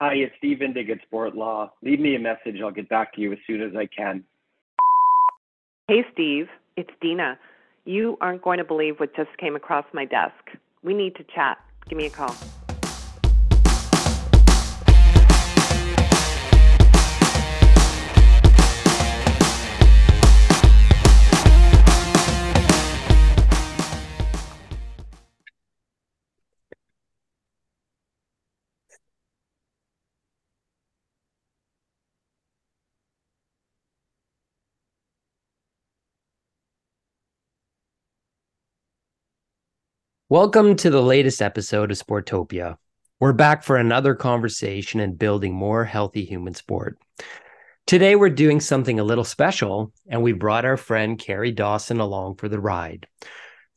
Hi, it's Steve Indig at Sport Law. Leave me a message. I'll get back to you as soon as I can. Hey, Steve. It's Dina. You aren't going to believe what just came across my desk. We need to chat. Give me a call. Welcome to the latest episode of Sportopia. We're back for another conversation and building more healthy human sport. Today, we're doing something a little special, and we brought our friend Carrie Dawson along for the ride.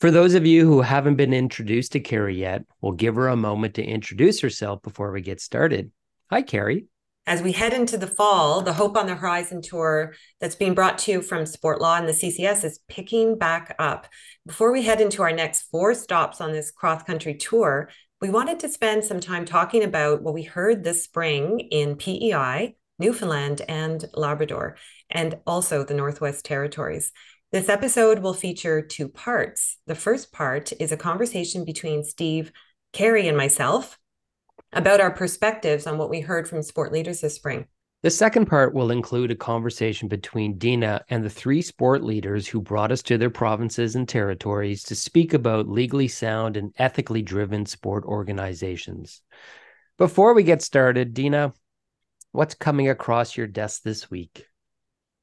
For those of you who haven't been introduced to Carrie yet, we'll give her a moment to introduce herself before we get started. Hi, Carrie as we head into the fall, the Hope on the Horizon tour that's being brought to you from Sport Law and the CCES is picking back up. Before we head into our next four stops on this cross country tour, we wanted to spend some time talking about what we heard this spring in PEI, Newfoundland, and Labrador, and also the Northwest Territories. This episode will feature two parts. The first part is a conversation between Steve, Carrie, and myself about our perspectives on what we heard from sport leaders this spring. The second part will include a conversation between Dina and the three sport leaders who brought us to their provinces and territories to speak about legally sound and ethically driven sport organizations. Before we get started, Dina, what's coming across your desk this week?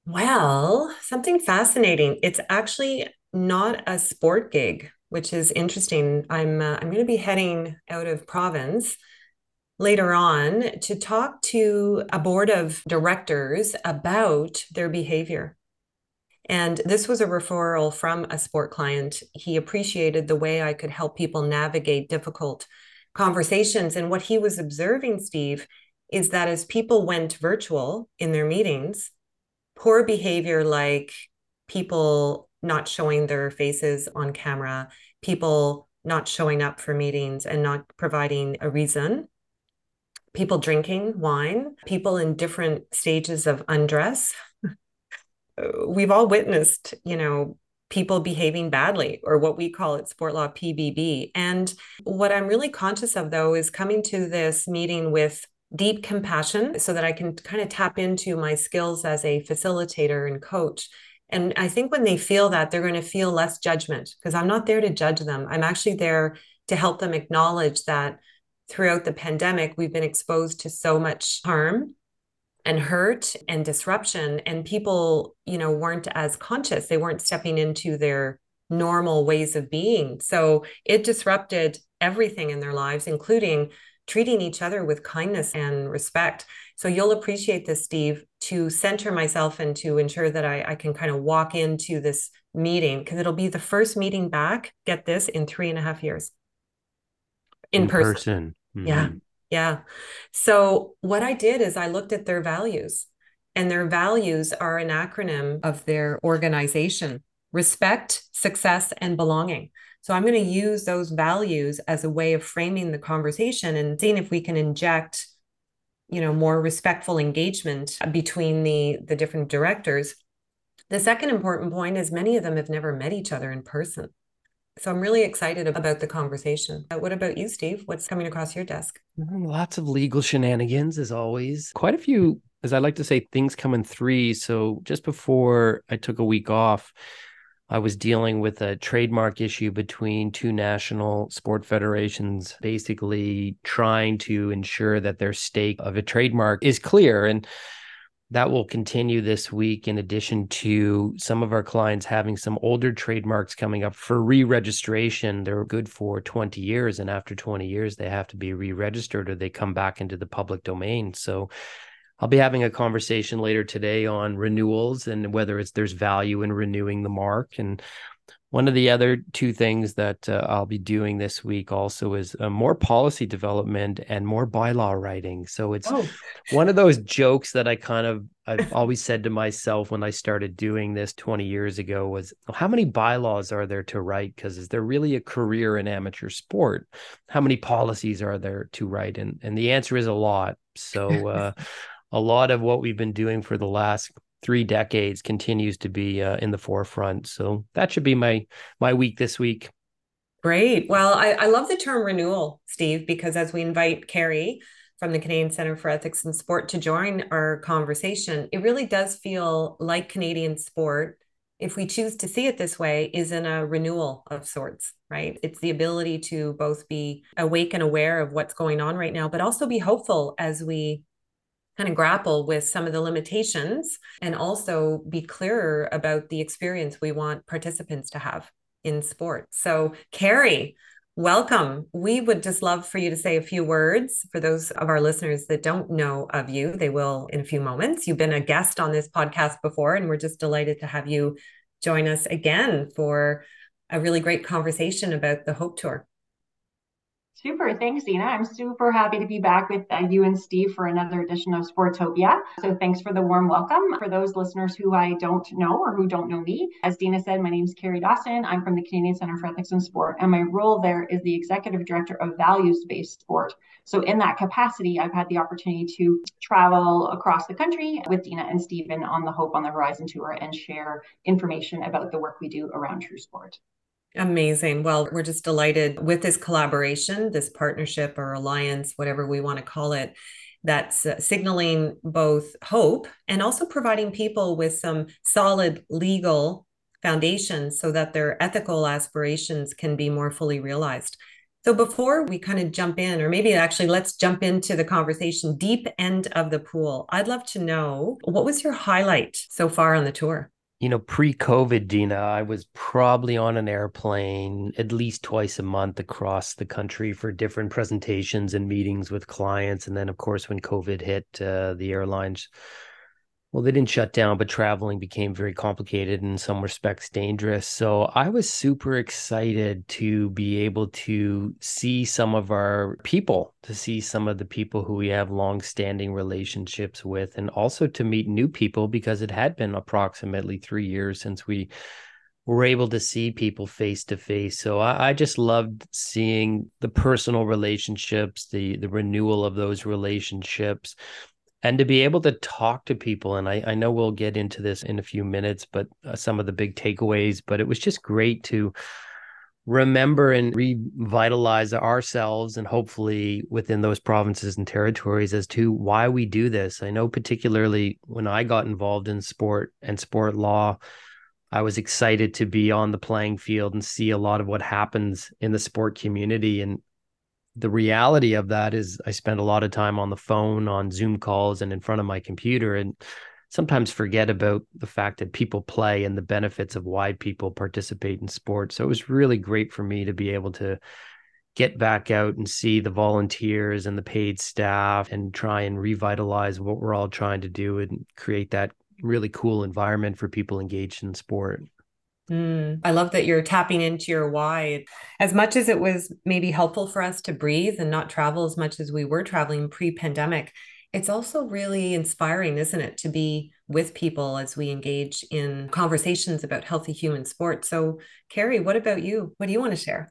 Well, something fascinating. It's actually not a sport gig, which is interesting. I'm uh, I'm going to be heading out of province later on to talk to a board of directors about their behavior. And this was a referral from a sport client. He appreciated the way I could help people navigate difficult conversations. And what he was observing, Steve, is that as people went virtual in their meetings, poor behavior like people not showing their faces on camera, people not showing up for meetings and not providing a reason people drinking wine, people in different stages of undress. We've all witnessed, you know, people behaving badly or what we call it sport law PBB. And what I'm really conscious of though is coming to this meeting with deep compassion so that I can kind of tap into my skills as a facilitator and coach. And I think when they feel that, they're going to feel less judgment because I'm not there to judge them. I'm actually there to help them acknowledge that throughout the pandemic, we've been exposed to so much harm and hurt and disruption. And people you know weren't as conscious. They weren't stepping into their normal ways of being. So it disrupted everything in their lives including treating each other with kindness and respect. So you'll appreciate this steve to center myself and to ensure that i, I can kind of walk into this meeting because it'll be the first meeting back get this in three and a half years in, in person. person. Mm-hmm. Yeah. Yeah. So what I did is I looked at their values, and their values are an acronym of their organization respect, success, and belonging. So I'm going to use those values as a way of framing the conversation and seeing if we can inject you know more respectful engagement between the the different directors the second important point is many of them have never met each other in person so I'm really excited about the conversation. Uh, what about you, Steve? What's coming across your desk? Mm, lots of legal shenanigans, as always. Quite a few, as I like to say, things come in three. So just before I took a week off, I was dealing with a trademark issue between two national sport federations, basically trying to ensure that their stake of a trademark is clear. And that will continue this week, in addition to some of our clients having some older trademarks coming up for re registration. They're good for 20 years. And after 20 years, they have to be re registered or they come back into the public domain. So I'll be having a conversation later today on renewals and whether it's there's value in renewing the mark. And one of the other two things that uh, I'll be doing this week also is uh, more policy development and more bylaw writing. So it's oh. one of those jokes that I kind of I've always said to myself when I started doing this 20 years ago was how many bylaws are there to write because is there really a career in amateur sport? How many policies are there to write and and the answer is a lot. So uh, a lot of what we've been doing for the last three decades continues to be uh, in the forefront. So that should be my my week this week. Great. Well, I, I love the term renewal, Steve, because as we invite Carrie from the Canadian Center for Ethics in Sport to join our conversation, it really does feel like Canadian sport, if we choose to see it this way, is in a renewal of sorts, right? It's the ability to both be awake and aware of what's going on right now, but also be hopeful as we kind of grapple with some of the limitations and also be clearer about the experience we want participants to have in sport. So, Carrie, welcome. We would just love for you to say a few words for those of our listeners that don't know of you. They will in a few moments. You've been a guest on this podcast before, and we're just delighted to have you join us again for a really great conversation about the Hope Tour. Super. Thanks, Dina. I'm super happy to be back with uh, you and Steve for another edition of Sportopia. So thanks for the warm welcome. For those listeners who I don't know or who don't know me, as Dina said, my name is Carrie Dawson. I'm from the Canadian Center for Ethics in Sport, and my role there is the Executive Director of Values Based Sport. So in that capacity, I've had the opportunity to travel across the country with Dina and Stephen on the Hope on the Horizon tour and share information about the work we do around true sport. Amazing. Well, we're just delighted with this collaboration, this partnership or alliance, whatever we want to call it, that's uh, signaling both hope and also providing people with some solid legal foundations so that their ethical aspirations can be more fully realized. So before we kind of jump in, or maybe actually let's jump into the conversation, deep end of the pool, I'd love to know what was your highlight so far on the tour? You know, pre COVID, Dina, I was probably on an airplane at least twice a month across the country for different presentations and meetings with clients. And then, of course, when COVID hit, uh, the airlines well, they didn't shut down, but traveling became very complicated and in some respects dangerous. So I was super excited to be able to see some of our people, to see some of the people who we have long-standing relationships with, and also to meet new people because it had been approximately three years since we were able to see people face to face. So I, I, just loved seeing the personal relationships, the the renewal of those relationships, and to be able to talk to people and I, I know we'll get into this in a few minutes but uh, some of the big takeaways but it was just great to remember and revitalize ourselves and hopefully within those provinces and territories as to why we do this. I know particularly when i got involved in sport and sport law i was excited to be on the playing field and see a lot of what happens in the sport community. And the reality of that is I spend a lot of time on the phone, on Zoom calls, and in front of my computer, and sometimes forget about the fact that people play and the benefits of why people participate in sports. So it was really great for me to be able to get back out and see the volunteers and the paid staff and try and revitalize what we're all trying to do and create that really cool environment for people engaged in sport. Mm, I love that you're tapping into your why. As much as it was maybe helpful for us to breathe and not travel as much as we were traveling pre pandemic, it's also really inspiring, isn't it, to be with people as we engage in conversations about healthy human sport. So, Carrie, what about you? What do you want to share?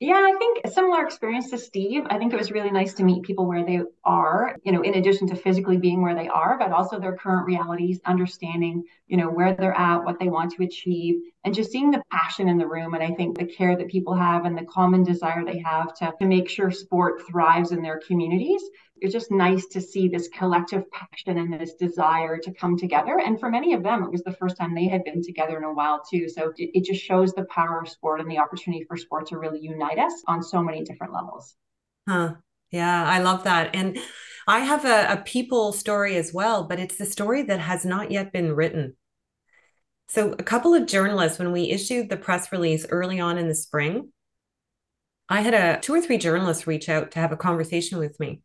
Yeah, I think a similar experience to Steve. I think it was really nice to meet people where they are, you know, in addition to physically being where they are, but also their current realities, understanding, you know, where they're at, what they want to achieve, and just seeing the passion in the room. And I think the care that people have and the common desire they have to, to make sure sport thrives in their communities it's just nice to see this collective passion and this desire to come together. And for many of them, it was the first time they had been together in a while too. So it, it just shows the power of sport and the opportunity for sport to really unite us on so many different levels. Huh. Yeah, I love that. And I have a, a people story as well, but it's the story that has not yet been written. So, a couple of journalists, when we issued the press release early on in the spring, I had a two or three journalists reach out to have a conversation with me.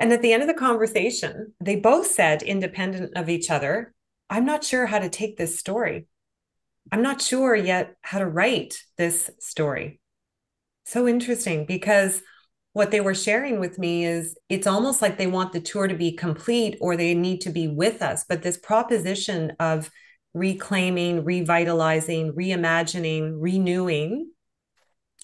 And at the end of the conversation, they both said, independent of each other, I'm not sure how to take this story. I'm not sure yet how to write this story. So interesting because what they were sharing with me is it's almost like they want the tour to be complete or they need to be with us. But this proposition of reclaiming, revitalizing, reimagining, renewing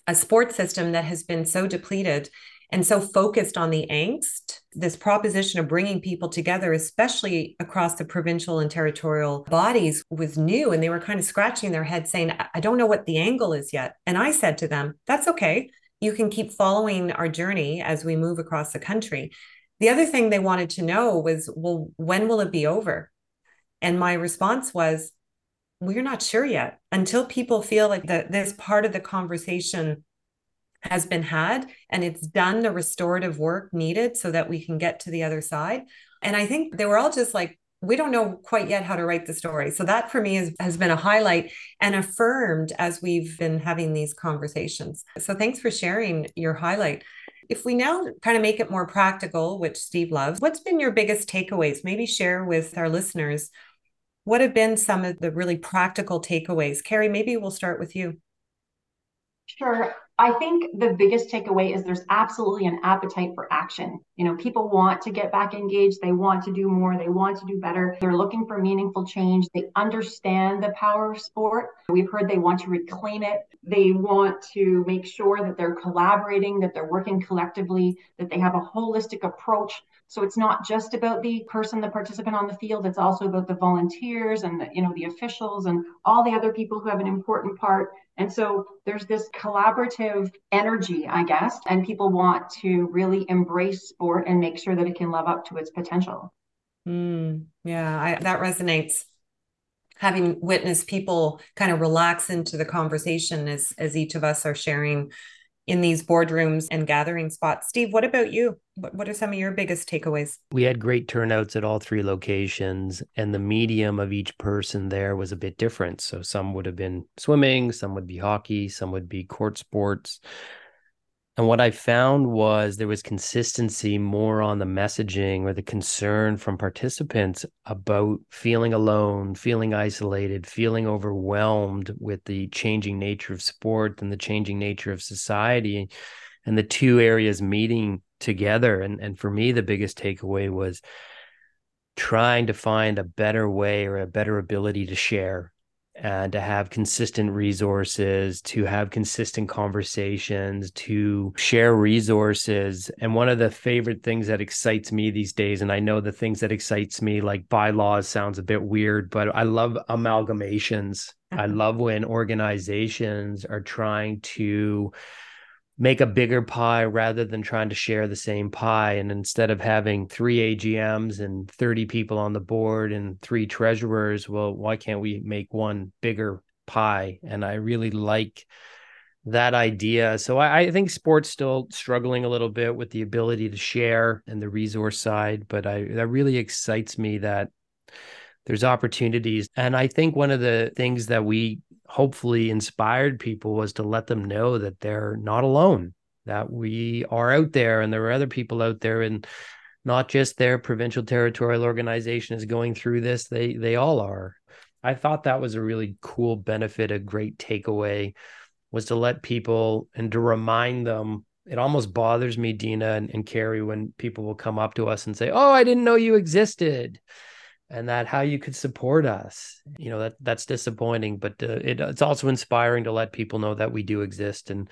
a sports system that has been so depleted and so focused on the angst, this proposition of bringing people together, especially across the provincial and territorial bodies, was new. And they were kind of scratching their head saying, I don't know what the angle is yet. And I said to them, That's okay you can keep following our journey as we move across the country. The other thing they wanted to know was, well, when will it be over? And my response was, we're not sure yet until people feel like that this part of the conversation has been had and it's done the restorative work needed so that we can get to the other side. And I think they were all just like, we don't know quite yet how to write the story. So that for me is, has been a highlight and affirmed as we've been having these conversations. So thanks for sharing your highlight. If we now kind of make it more practical, which Steve loves, what's been your biggest takeaways? Maybe share with our listeners what have been some of the really practical takeaways? Carrie, maybe we'll start with you. Sure. I think the biggest takeaway is there's absolutely an appetite for action. You know, people want to get back engaged. They want to do more. They want to do better. They're looking for meaningful change. They understand the power of sport. We've heard they want to reclaim it. They want to make sure that they're collaborating, that they're working collectively, that they have a holistic approach so it's not just about the person, the participant on the field. It's also about the volunteers and the, you know the officials and all the other people who have an important part. And so there's this collaborative energy, I guess, and people want to really embrace sport and make sure that it can live up to its potential. Mm, yeah, I, that resonates. Having witnessed people kind of relax into the conversation as as each of us are sharing in these boardrooms and gathering spots. Steve, what about you? What, what are some of your biggest takeaways? We had great turnouts at all three locations, and the medium of each person there was a bit different. So some would have been swimming, some would be hockey, some would be court sports. And what I found was there was consistency more on the messaging or the concern from participants about feeling alone, feeling isolated, feeling overwhelmed with the changing nature of sport and the changing nature of society, and the two areas meeting together. And, and for me, the biggest takeaway was trying to find a better way or a better ability to share and to have consistent resources, to have consistent conversations, to share resources. And one of the favorite things that excites me these days, and I know the things that excites me, like bylaws sounds a bit weird, but I love amalgamations. I uh-huh. love when organizations are trying to make a bigger pie rather than trying to share the same pie. And instead of having three AGMs and 30 people on the board and three treasurers, well, why can't we make one bigger pie? And I really like that idea. So I, I think sports still struggling a little bit with the ability to share and the resource side, but I that really excites me that there's opportunities. And I think one of the things that we hopefully inspired people was to let them know that they're not alone, that we are out there and there are other people out there and not just their provincial territorial organization is going through this, they they all are. I thought that was a really cool benefit, a great takeaway was to let people and to remind them it almost bothers me, Dina and, and Carrie, when people will come up to us and say, Oh, I didn't know you existed and that how you could support us. You know that that's disappointing but uh, it, it's also inspiring to let people know that we do exist. And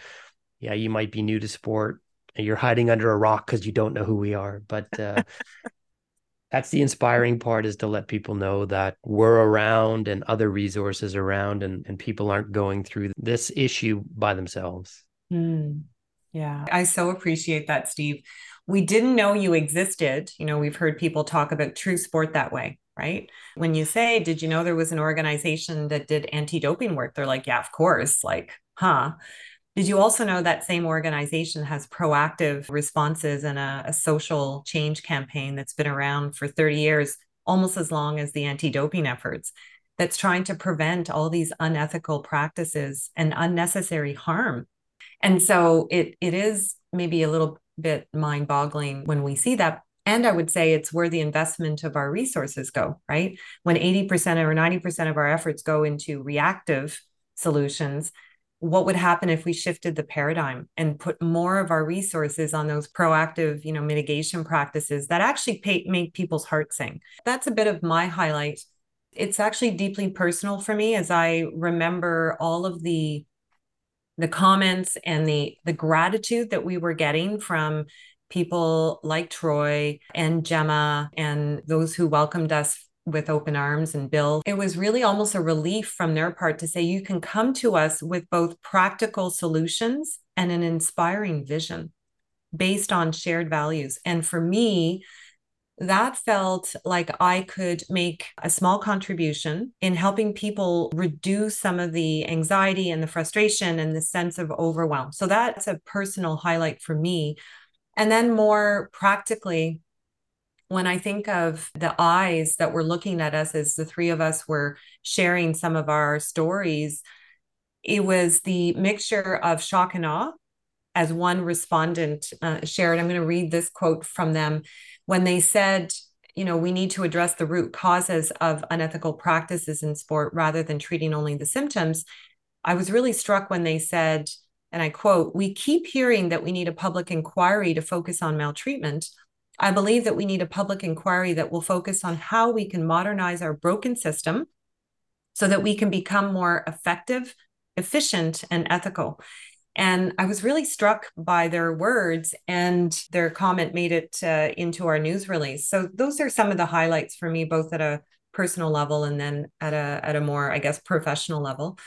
yeah you might be new to sport and you're hiding under a rock because you don't know who we are. But uh, that's the inspiring part is to let people know that we're around and other resources around and, and people aren't going through this issue by themselves. Mm. yeah. I so appreciate that steve. We didn't know you existed. You know we've heard people talk about true sport that way right? When you say, Did you know there was an organization that did anti doping work? They're like, Yeah, of course. Like, huh. Did you also know that same organization has proactive responses and a, a social change campaign that's been around for 30 years, almost as long as the anti doping efforts? That's trying to prevent all these unethical practices and unnecessary harm. And so it it is maybe a little bit mind boggling when we see that And I would say it's where the investment of our resources go, right? When 80% or 90% of our efforts go into reactive solutions, what would happen if we shifted the paradigm and put more of our resources on those proactive you know mitigation practices that actually pay, make people's hearts sing that's a bit of my highlight it's actually deeply personal for me as i remember all of the the comments and the the gratitude that we were getting from people like troy and gemma and those who welcomed us with open arms and Bill. It was really almost a relief from their part to say, you can come to us with both practical solutions and an inspiring vision based on shared values. And for me, that felt like I could make a small contribution in helping people reduce some of the anxiety and the frustration and the sense of overwhelm. So that's a personal highlight for me. And then more practically, when I think of the eyes that were looking at us as the three of us were sharing some of our stories, it was the mixture of shock and awe. As one respondent uh, shared, I'm going to read this quote from them when they said, you know, we need to address the root causes of unethical practices in sport rather than treating only the symptoms. I was really struck when they said, and I quote, we keep hearing that we need a public inquiry to focus on maltreatment I believe that we need a public inquiry that will focus on how we can modernize our broken system so that we can become more effective, efficient, and ethical. And I was really struck by their words, and their comment made it uh, into our news release. So those are some of the highlights for me, both at a personal level and then at a at a more, I guess, professional level.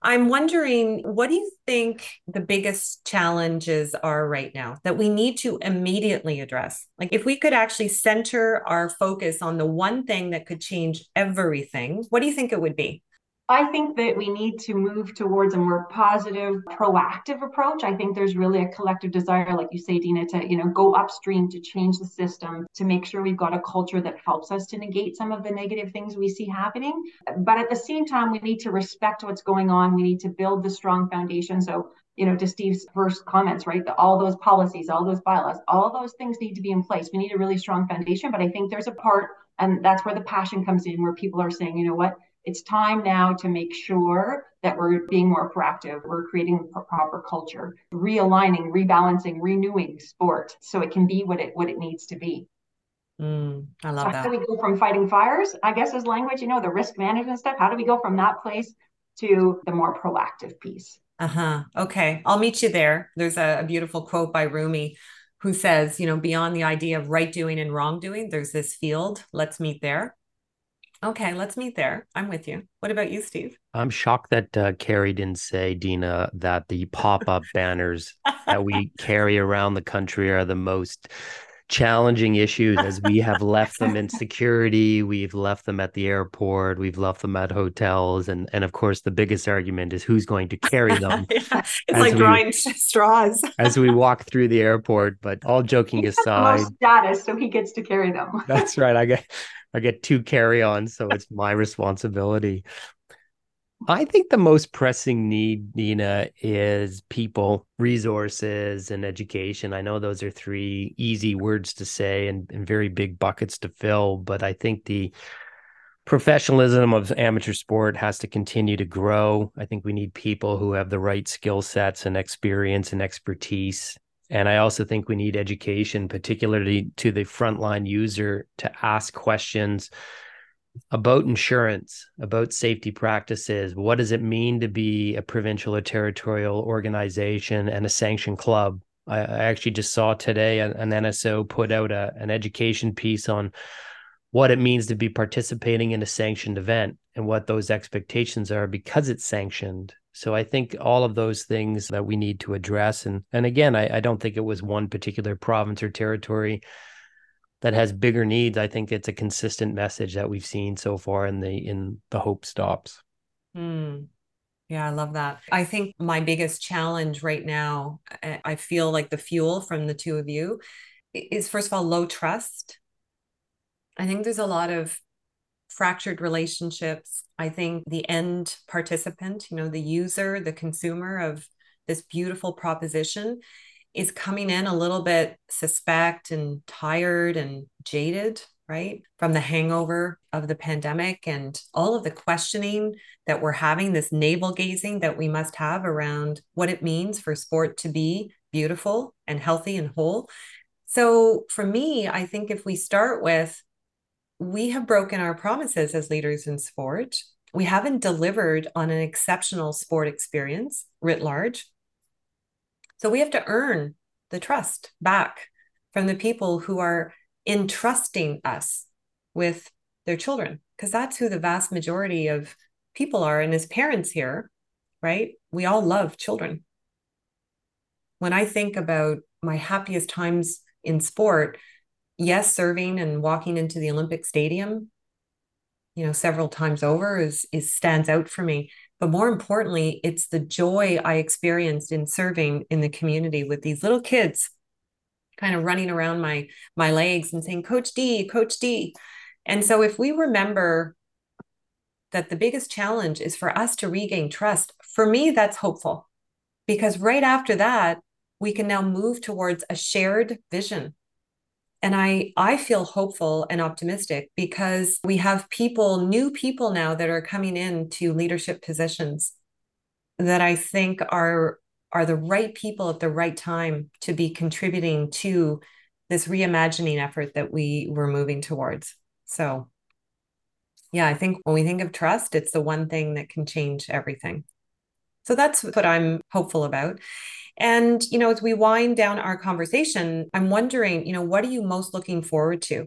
I'm wondering, what do you think the biggest challenges are right now that we need to immediately address? Like, if we could actually center our focus on the one thing that could change everything, what do you think it would be? I think that we need to move towards a more positive, proactive approach. I think there's really a collective desire, like you say, Dina, to you know go upstream to change the system, to make sure we've got a culture that helps us to negate some of the negative things we see happening. But at the same time, we need to respect what's going on. We need to build the strong foundation. So you know, to Steve's first comments, right? The, all those policies, all those bylaws, all those things need to be in place. We need a really strong foundation. But I think there's a part, and that's where the passion comes in, where people are saying, you know what, it's time now to make sure that we're being more proactive. We're creating a proper culture, realigning, rebalancing, renewing sport so it can be what it what it needs to be. Mm, I love so that. How do we go from fighting fires? I guess is language, you know, the risk management stuff. How do we go from that place to the more proactive piece? Uh huh. Okay, I'll meet you there. There's a, a beautiful quote by Rumi who says, you know, beyond the idea of right doing and wrong doing, there's this field. Let's meet there. Okay, let's meet there. I'm with you. What about you, Steve? I'm shocked that uh, Carrie didn't say, Dina, that the pop up banners that we carry around the country are the most challenging issues as we have left them in security we've left them at the airport we've left them at hotels and and of course the biggest argument is who's going to carry them yeah, it's like we, drawing straws as we walk through the airport but all joking aside status so he gets to carry them that's right i get I get two carry ons, so it's my responsibility. I think the most pressing need, Dina, is people, resources, and education. I know those are three easy words to say and, and very big buckets to fill, but I think the professionalism of amateur sport has to continue to grow. I think we need people who have the right skill sets and experience and expertise and I also think we need education, particularly to the frontline user, to ask questions about insurance, about safety practices. What does it mean to be a provincial or territorial organization and a sanctioned club? I, I actually just saw today an, an NSO put out a, an education piece on what it means to be participating in a sanctioned event and what those expectations are because it's sanctioned so I think all of those things that we need to address, and and again, I, I don't think it was one particular province or territory that has bigger needs. I think it's a consistent message that we've seen so far in the in the hope stops. Mm. Yeah, I love that. I think my biggest challenge right now, I feel like the fuel from the two of you is first of all low trust. I think there's a lot of fractured relationships. I think the end participant, you know, the user, the consumer of this beautiful proposition is coming in a little bit suspect and tired and jaded, right? From the hangover of the pandemic and all of the questioning that we're having, this navel gazing that we must have around what it means for sport to be beautiful and healthy and whole. So for me, I think if we start with we have broken our promises as leaders in sport. We haven't delivered on an exceptional sport experience writ large. So we have to earn the trust back from the people who are entrusting us with their children, because that's who the vast majority of people are. And as parents here, right, we all love children. When I think about my happiest times in sport, yes, serving and walking into the Olympic Stadium, you know, several times over is is stands out for me. But more importantly, it's the joy I experienced in serving in the community with these little kids kind of running around my my legs and saying coach d coach d. And so if we remember that the biggest challenge is for us to regain trust for me that's hopeful because right after that we can now move towards a shared vision and i i feel hopeful and optimistic because we have people new people now that are coming in to leadership positions that i think are are the right people at the right time to be contributing to this reimagining effort that we were moving towards. So yeah i think when we think of trust it's the one thing that can change everything. So that's what i'm hopeful about and, you know, as we wind down our conversation, I'm wondering, you know, what are you most looking forward to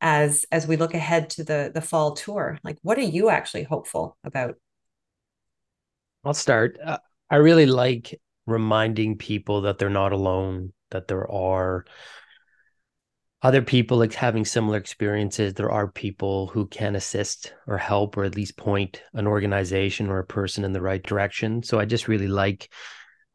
as as we look ahead to the the fall tour? Like what are you actually hopeful about? I'll start. Uh, I really like reminding people that they're not alone, that there are other people like having similar experiences there are people who can assist or help or at least point an organization or a person in the right direction so i just really like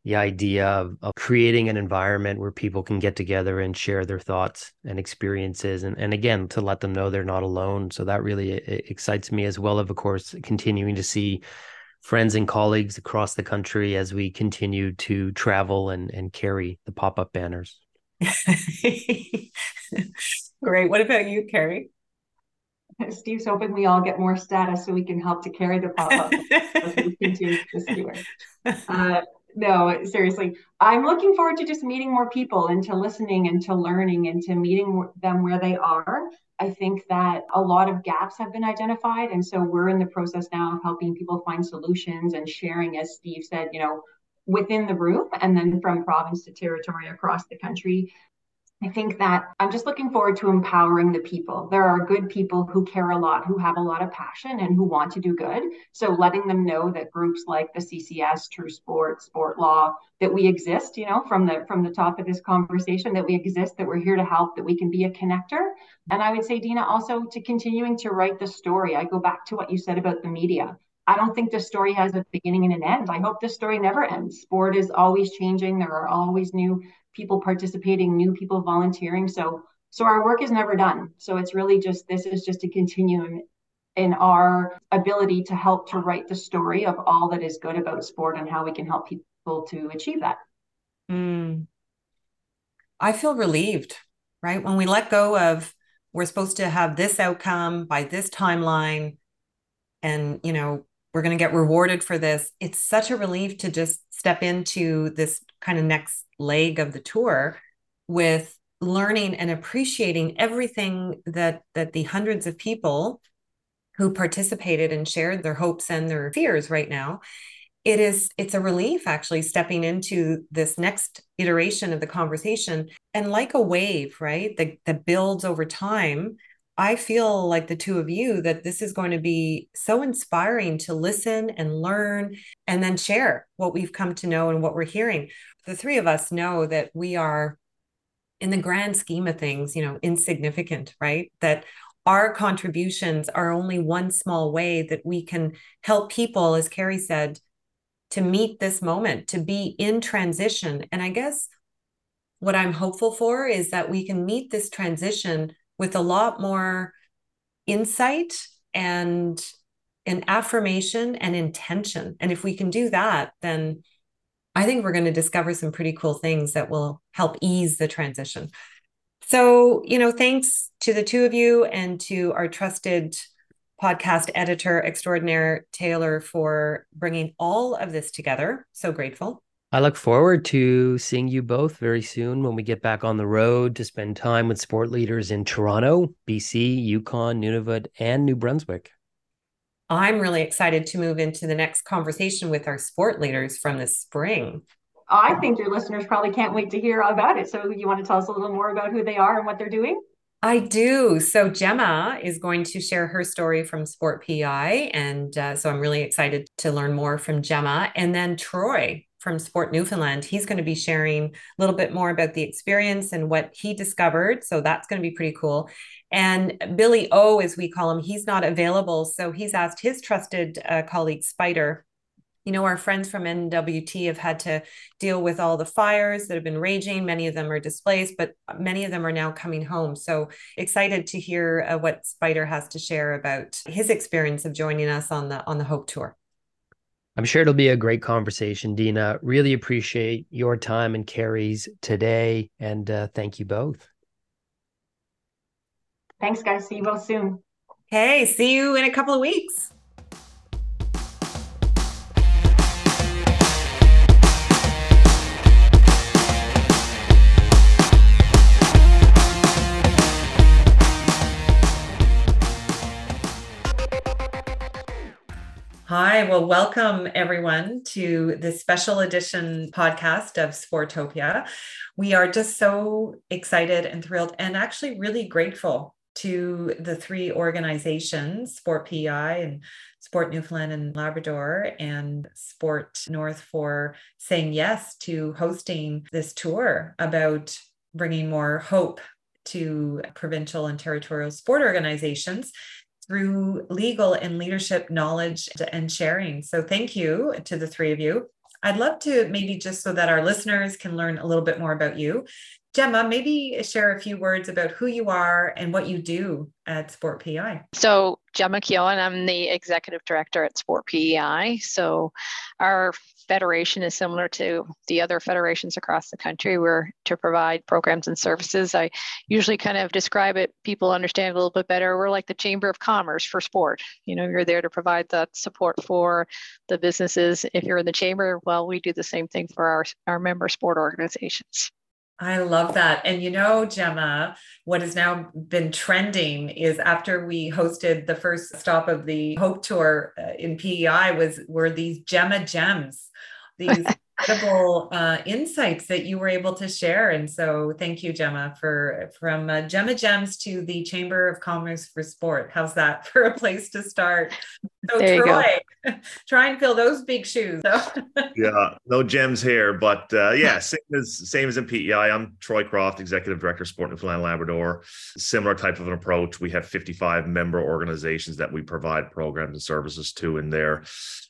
the idea of, of creating an environment where people can get together and share their thoughts and experiences and, and again to let them know they're not alone. So that really excites me as well of course continuing to see friends and colleagues across the country as we continue to travel and, and carry the pop-up banners. Great. What about you carrie? Steve's hoping we all get more status so we can help to carry the pop-up as we continue this tour. Uh, no, seriously. I'm looking forward to just meeting more people and to listening and to learning and to meeting them where they are. I think that a lot of gaps have been identified. And so we're in the process now of helping people find solutions and sharing, as Steve said, you know, within the room and then from province to territory across the country I think that I'm just looking forward to empowering the people. There are good people who care a lot, who have a lot of passion and who want to do good. So letting them know that groups like the CCES, True Sport, Sport Law, that we exist, you know, from the from the top of this conversation, that we exist, that we're here to help, that we can be a connector. And I would say, Dina, also to continuing to write the story. I go back to what you said about the media. I don't think the story has a beginning and an end. I hope the story never ends. Sport is always changing. There are always new people participating, new people volunteering. So so our work is never done. So it's really just this is just a continuum in our ability to help to write the story of all that is good about sport and how we can help people to achieve that. Mm. I feel relieved, right? When we let go of we're supposed to have this outcome by this timeline and you know we're going to get rewarded for this. It's such a relief to just step into this kind of next leg of the tour with learning and appreciating everything that that the hundreds of people who participated and shared their hopes and their fears right now. It is it's a relief actually stepping into this next iteration of the conversation. And like a wave right that, that builds over time I feel like the two of you that this is going to be so inspiring to listen and learn and then share what we've come to know and what we're hearing. The three of us know that we are, in the grand scheme of things, you know, insignificant, right? That our contributions are only one small way that we can help people, as Carrie said, to meet this moment, to be in transition. And I guess what I'm hopeful for is that we can meet this transition with a lot more insight and an affirmation and intention. And if we can do that, then I think we're going to discover some pretty cool things that will help ease the transition. So, you know, thanks to the two of you and to our trusted podcast editor extraordinaire, Taylor, for bringing all of this together. So grateful. I look forward to seeing you both very soon when we get back on the road to spend time with sport leaders in Toronto, BC, Yukon, Nunavut, and New Brunswick. I'm really excited to move into the next conversation with our sport leaders from the spring. I think your listeners probably can't wait to hear about it. So, you want to tell us a little more about who they are and what they're doing? I do. So Gemma is going to share her story from Sport PEI. And uh, so I'm really excited to learn more from Gemma. And then Troy from Sport Newfoundland, he's going to be sharing a little bit more about the experience and what he discovered. So that's going to be pretty cool. And Billy O, as we call him, he's not available. So he's asked his trusted uh, colleague, Spider, you know, our friends from NWT have had to deal with all the fires that have been raging. Many of them are displaced, but many of them are now coming home. So excited to hear uh, what Spider has to share about his experience of joining us on the on the Hope Tour. I'm sure it'll be a great conversation, Dina. Really appreciate your time and Carrie's today, and uh, thank you both. Thanks, guys. See you both soon. Hey, see you in a couple of weeks. Hi, well, welcome everyone to this special edition podcast of Sportopia. We are just so excited and thrilled and actually really grateful to the three organizations, Sport PEI and Sport Newfoundland and Labrador and Sport North for saying yes to hosting this tour about bringing more hope to provincial and territorial sport organizations through legal and leadership knowledge and sharing. So, thank you to the three of you. I'd love to maybe just so that our listeners can learn a little bit more about you. Gemma, maybe share a few words about who you are and what you do at Sport PEI. So, Gemma Keown, I'm the executive director at Sport PEI. So, our federation is similar to the other federations across the country. We're to provide programs and services. I usually kind of describe it, people understand a little bit better. We're like the Chamber of Commerce for sport. You know, you're there to provide that support for the businesses. If you're in the chamber, well, we do the same thing for our, our member sport organizations. I love that. And you know, Gemma, what has now been trending is after we hosted the first stop of the Hope Tour uh, in PEI was were these Gemma gems, these incredible uh, insights that you were able to share. And so, thank you, Gemma, for from uh, Gemma Gems to the Chamber of Commerce for Sport. How's that for a place to start? So, there Troy, try and fill those big shoes. yeah, no gems here, but uh, yeah, same as same as in PEI. I'm Troy Croft, Executive Director, of Sport Newfoundland Labrador. Similar type of an approach. We have 55 member organizations that we provide programs and services to in their,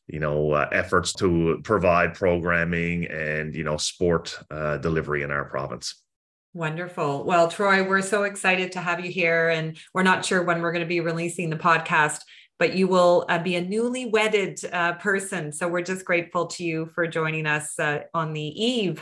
you know, uh, efforts to provide programming and you know sport uh, delivery in our province. Wonderful. Well, Troy, we're so excited to have you here, and we're not sure when we're going to be releasing the podcast but you will uh, be a newly wedded uh, person. So we're just grateful to you for joining us uh, on the eve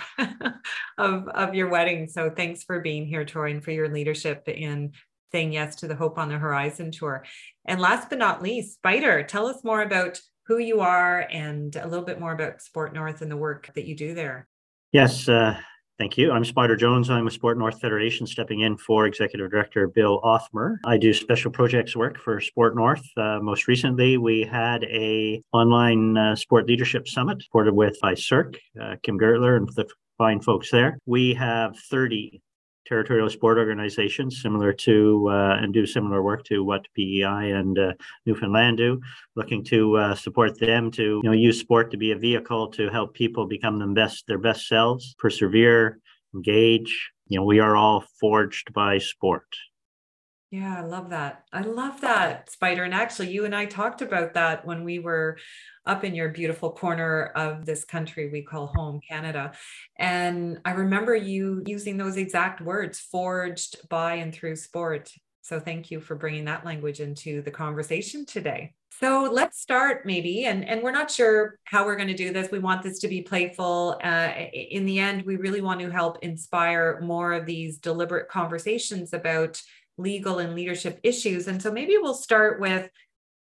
of, of your wedding. So thanks for being here, Troy, and for your leadership in saying yes to the Hope on the Horizon tour. And last but not least, Spider, tell us more about who you are and a little bit more about Sport North and the work that you do there. Yes, uh, Thank you. I'm Spider Jones. I'm a Sport North Federation stepping in for Executive Director Bill Othmer. I do special projects work for Sport North. Uh, most recently, we had a online uh, sport leadership summit supported with by SIRC, uh, Kim Gertler and the fine folks there. We have 30 territorial sport organizations similar to uh, and do similar work to what PEI and uh, Newfoundland do, looking to uh, support them to you know use sport to be a vehicle to help people become them best their best selves, persevere, engage. You know, we are all forged by sport. Yeah, I love that. I love that, Spider. And actually, you and I talked about that when we were up in your beautiful corner of this country we call home, Canada. And I remember you using those exact words forged by and through sport. So thank you for bringing that language into the conversation today. So let's start maybe, and, and we're not sure how we're going to do this. We want this to be playful. Uh, in the end, we really want to help inspire more of these deliberate conversations about legal and leadership issues. And so maybe we'll start with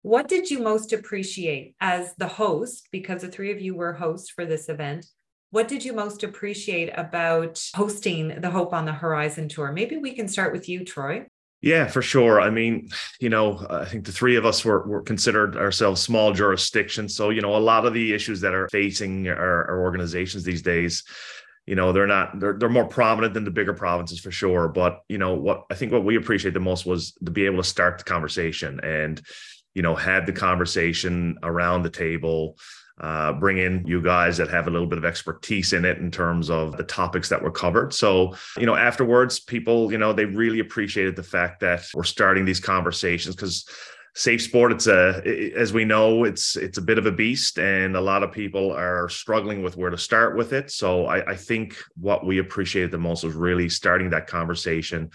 what did you most appreciate as the host, because the three of you were hosts for this event? What did you most appreciate about hosting the Hope on the Horizon tour? Maybe we can start with you, Troy. Yeah, for sure. I mean, you know, I think the three of us were, were considered ourselves small jurisdictions. So, you know, a lot of the issues that are facing our, our organizations these days, you know, they're not, they're, they're more prominent than the bigger provinces for sure. But, you know, what I think what we appreciate the most was to be able to start the conversation and, you know, have the conversation around the table, uh, bring in you guys that have a little bit of expertise in it in terms of the topics that were covered. So, you know, afterwards, people, you know, they really appreciated the fact that we're starting these conversations because safe sport. It's a as we know it's it's a bit of a beast and a lot of people are struggling with where to start with it. So i, I think what we appreciated the most was really starting that conversation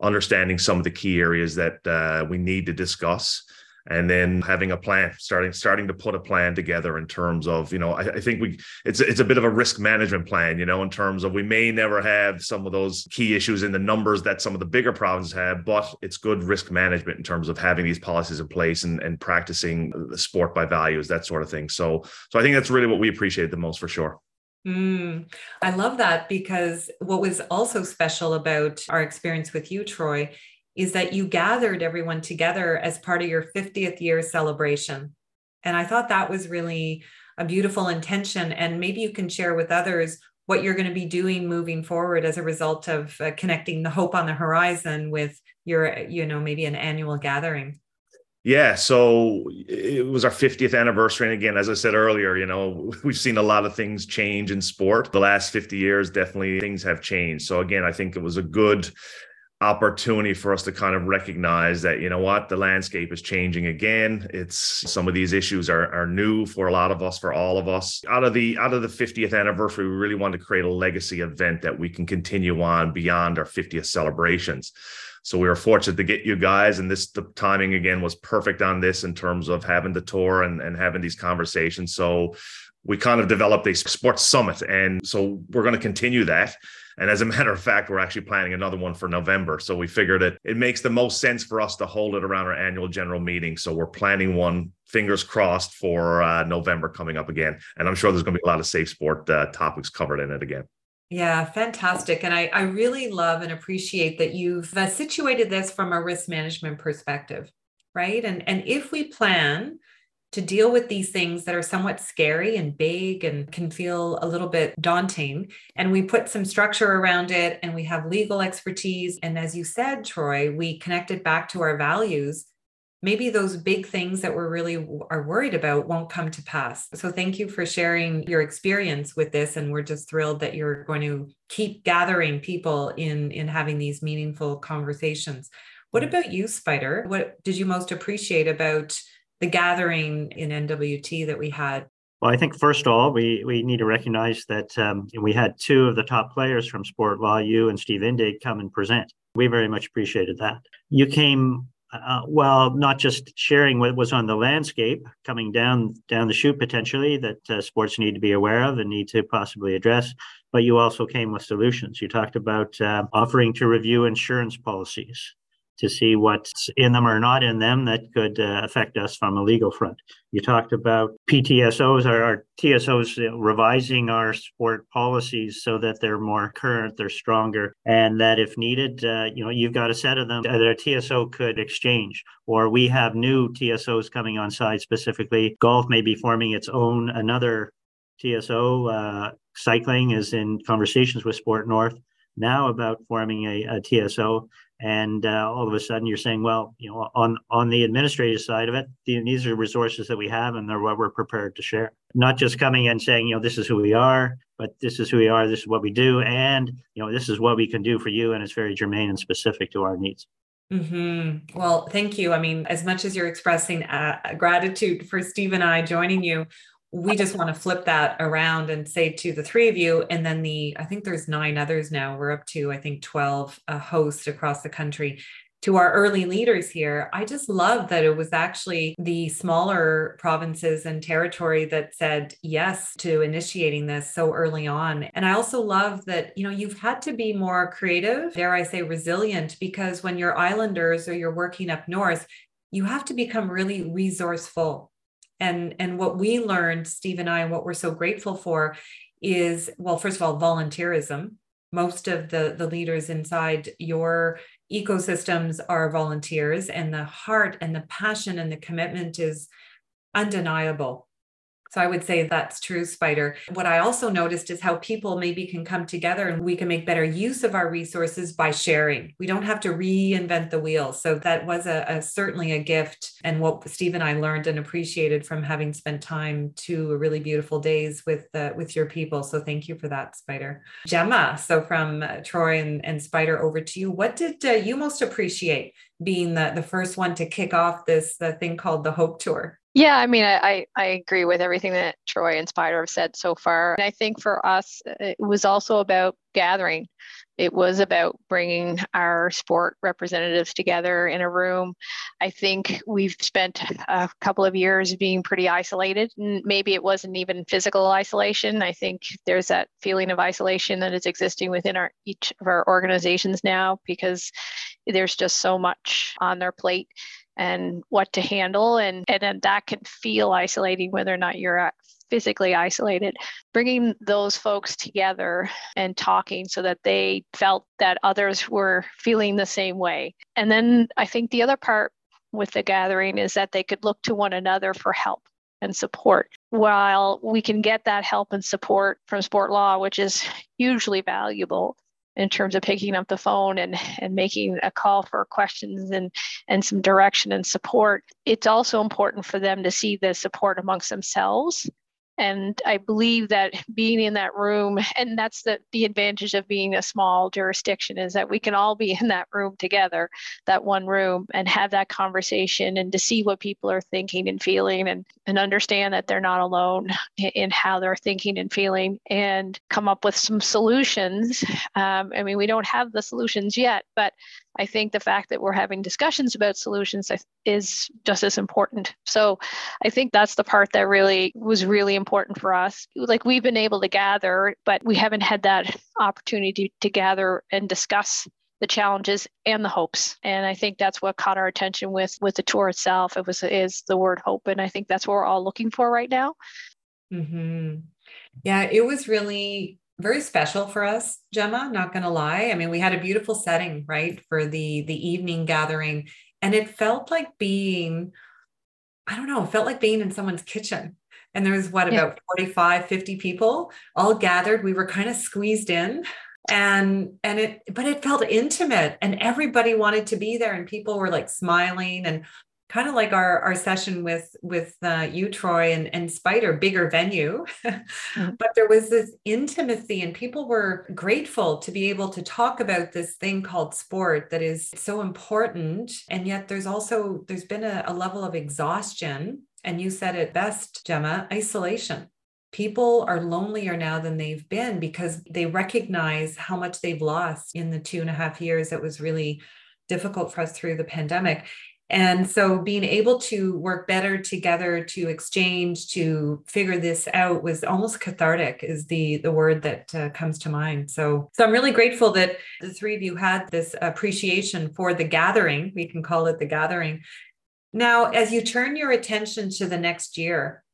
understanding some of the key areas that uh, we need to discuss and then having a plan starting starting to put a plan together in terms of you know I, I, think we it's it's a bit of a risk management plan you know in terms of we may never have some of those key issues in the numbers that some of the bigger provinces have but it's good risk management in terms of having these policies in place and, and practicing the sport by values that sort of thing. So so i think that's really what we appreciate the most for sure. Mm, I love that because what was also special about our experience with you, Troy, is that you gathered everyone together as part of your 50th year celebration. And I thought that was really a beautiful intention. And maybe you can share with others what you're going to be doing moving forward as a result of uh, connecting the hope on the horizon with your, you know, maybe an annual gathering. Yeah, so it was our 50th anniversary. And again, as I said earlier, you know, we've seen a lot of things change in sport. The last 50 years, definitely things have changed. So again, I think it was a good opportunity for us to kind of recognize that you know what the landscape is changing again. It's some of these issues are, are new for a lot of us for all of us. Out of the out of the 50th anniversary we really wanted to create a legacy event that we can continue on beyond our 50th celebrations. So we were fortunate to get you guys and this the timing again was perfect on this in terms of having the tour and, and having these conversations. So we kind of developed a sports summit and so we're going to continue that and as a matter of fact, we're actually planning another one for November. So we figured it it makes the most sense for us to hold it around our annual general meeting. So we're planning one, fingers crossed, for uh, November coming up again. And I'm sure there's going to be a lot of safe sport uh, topics covered in it again. Yeah, fantastic. And I, I really love and appreciate that you've uh, situated this from a risk management perspective, right? And, and if we plan to deal with these things that are somewhat scary and big and can feel a little bit daunting. And we put some structure around it and we have legal expertise. And as you said, Troy, we connected back to our values. Maybe those big things that we're really are worried about won't come to pass. So thank you for sharing your experience with this. And we're just thrilled that you're going to keep gathering people in, in having these meaningful conversations. What mm. about you, Spider? What did you most appreciate about the gathering in NWT that we had? Well, I think first of all, we we need to recognize that um, we had two of the top players from sport law, you and Steve Indig, come and present. We very much appreciated that. You came uh, well, not just sharing what was on the landscape coming down down the chute potentially that uh, sports need to be aware of and need to possibly address, but you also came with solutions. You talked about uh, offering to review insurance policies to see what's in them or not in them that could uh, affect us from a legal front. You talked about PTSOs, our, our TSOs revising our sport policies so that they're more current, they're stronger, and that if needed, uh, you know, you've got a set of them that a TSO could exchange. Or we have new TSOs coming on side specifically. Golf may be forming its own another TSO. Uh, cycling is in conversations with Sport North now about forming a, a TSO and uh, all of a sudden you're saying well you know on on the administrative side of it these are resources that we have and they're what we're prepared to share. Not just coming and saying you know this is who we are but this is who we are this is what we do. And you know this is what we can do for you. And it's very germane and specific to our needs. Mm-hmm. Well, thank you. I mean, as much as you're expressing uh, gratitude for Steve and I joining you, we just want to flip that around and say to the three of you and then the i think there's nine others now we're up to i think 12 uh, hosts across the country to our early leaders here, I just love that it was actually the smaller provinces and territory that said yes to initiating this so early on. And I also love that, you know, you've had to be more creative, dare I say resilient, because when you're islanders or you're working up north, you have to become really resourceful. And, and what we learned, Steve and I, and what we're so grateful for is, well, first of all, volunteerism. Most of the, the leaders inside your ecosystems are volunteers and the heart and the passion and the commitment is undeniable so I would say that's true, Spider. What I also noticed is how people maybe can come together and we can make better use of our resources by sharing. We don't have to reinvent the wheel. So that was a, a certainly a gift and what Steve and I learned and appreciated from having spent time two really beautiful days with uh, with your people. So thank you for that, Spider. Gemma, so from uh, Troy and, and Spider over to you. What did uh, you most appreciate being the, the first one to kick off this the thing called the Hope Tour? Yeah, I mean, I, I agree with everything that Troy and Spider have said so far. And I think for us, it was also about gathering. It was about bringing our sport representatives together in a room. I think we've spent a couple of years being pretty isolated. Maybe it wasn't even physical isolation. I think there's that feeling of isolation that is existing within our each of our organizations now because there's just so much on their plate and what to handle and and then that can feel isolating whether or not you're uh, physically isolated bringing those folks together and talking so that they felt that others were feeling the same way and then i think the other part with the gathering is that they could look to one another for help and support. While we can get that help and support from sport law, which is hugely valuable, in terms of picking up the phone and, and making a call for questions and, and some direction and support. It's also important for them to see the support amongst themselves and I believe that being in that room, and that's the, the advantage of being a small jurisdiction, is that we can all be in that room together, that one room, and have that conversation and to see what people are thinking and feeling and, and understand that they're not alone in how they're thinking and feeling and come up with some solutions. Um, I mean, we don't have the solutions yet, but I think the fact that we're having discussions about solutions is just as important. So I think that's the part that really was really important for us. Like we've been able to gather, but we haven't had that opportunity to gather and discuss the challenges and the hopes. And I think that's what caught our attention with with the tour itself. It was is the word hope, and I think that's what we're all looking for right now. Mm-hmm. Yeah, it was really very special for us, Gemma, not going to lie. I mean, we had a beautiful setting, right, for the the evening gathering, and it felt like being I don't know, it felt like being in someone's kitchen. And there was what yeah. about 45, 50 people all gathered. We were kind of squeezed in and and it but it felt intimate and everybody wanted to be there and people were like smiling and kind of like our our session with with uh, you troy and, and spider bigger venue. Mm-hmm. but there was this intimacy and people were grateful to be able to talk about this thing called sport that is so important. And yet there's also there's been a, a level of exhaustion and you said it best gemma isolation. People are lonelier now than they've been because they recognize how much they've lost in the two and a half years that was really difficult for us through the pandemic and so being able to work better together to exchange to figure this out was almost cathartic is the the word that uh, comes to mind. So so i'm really grateful that the three of you had this appreciation for the gathering. We can call it the gathering. Now as you turn your attention to the next year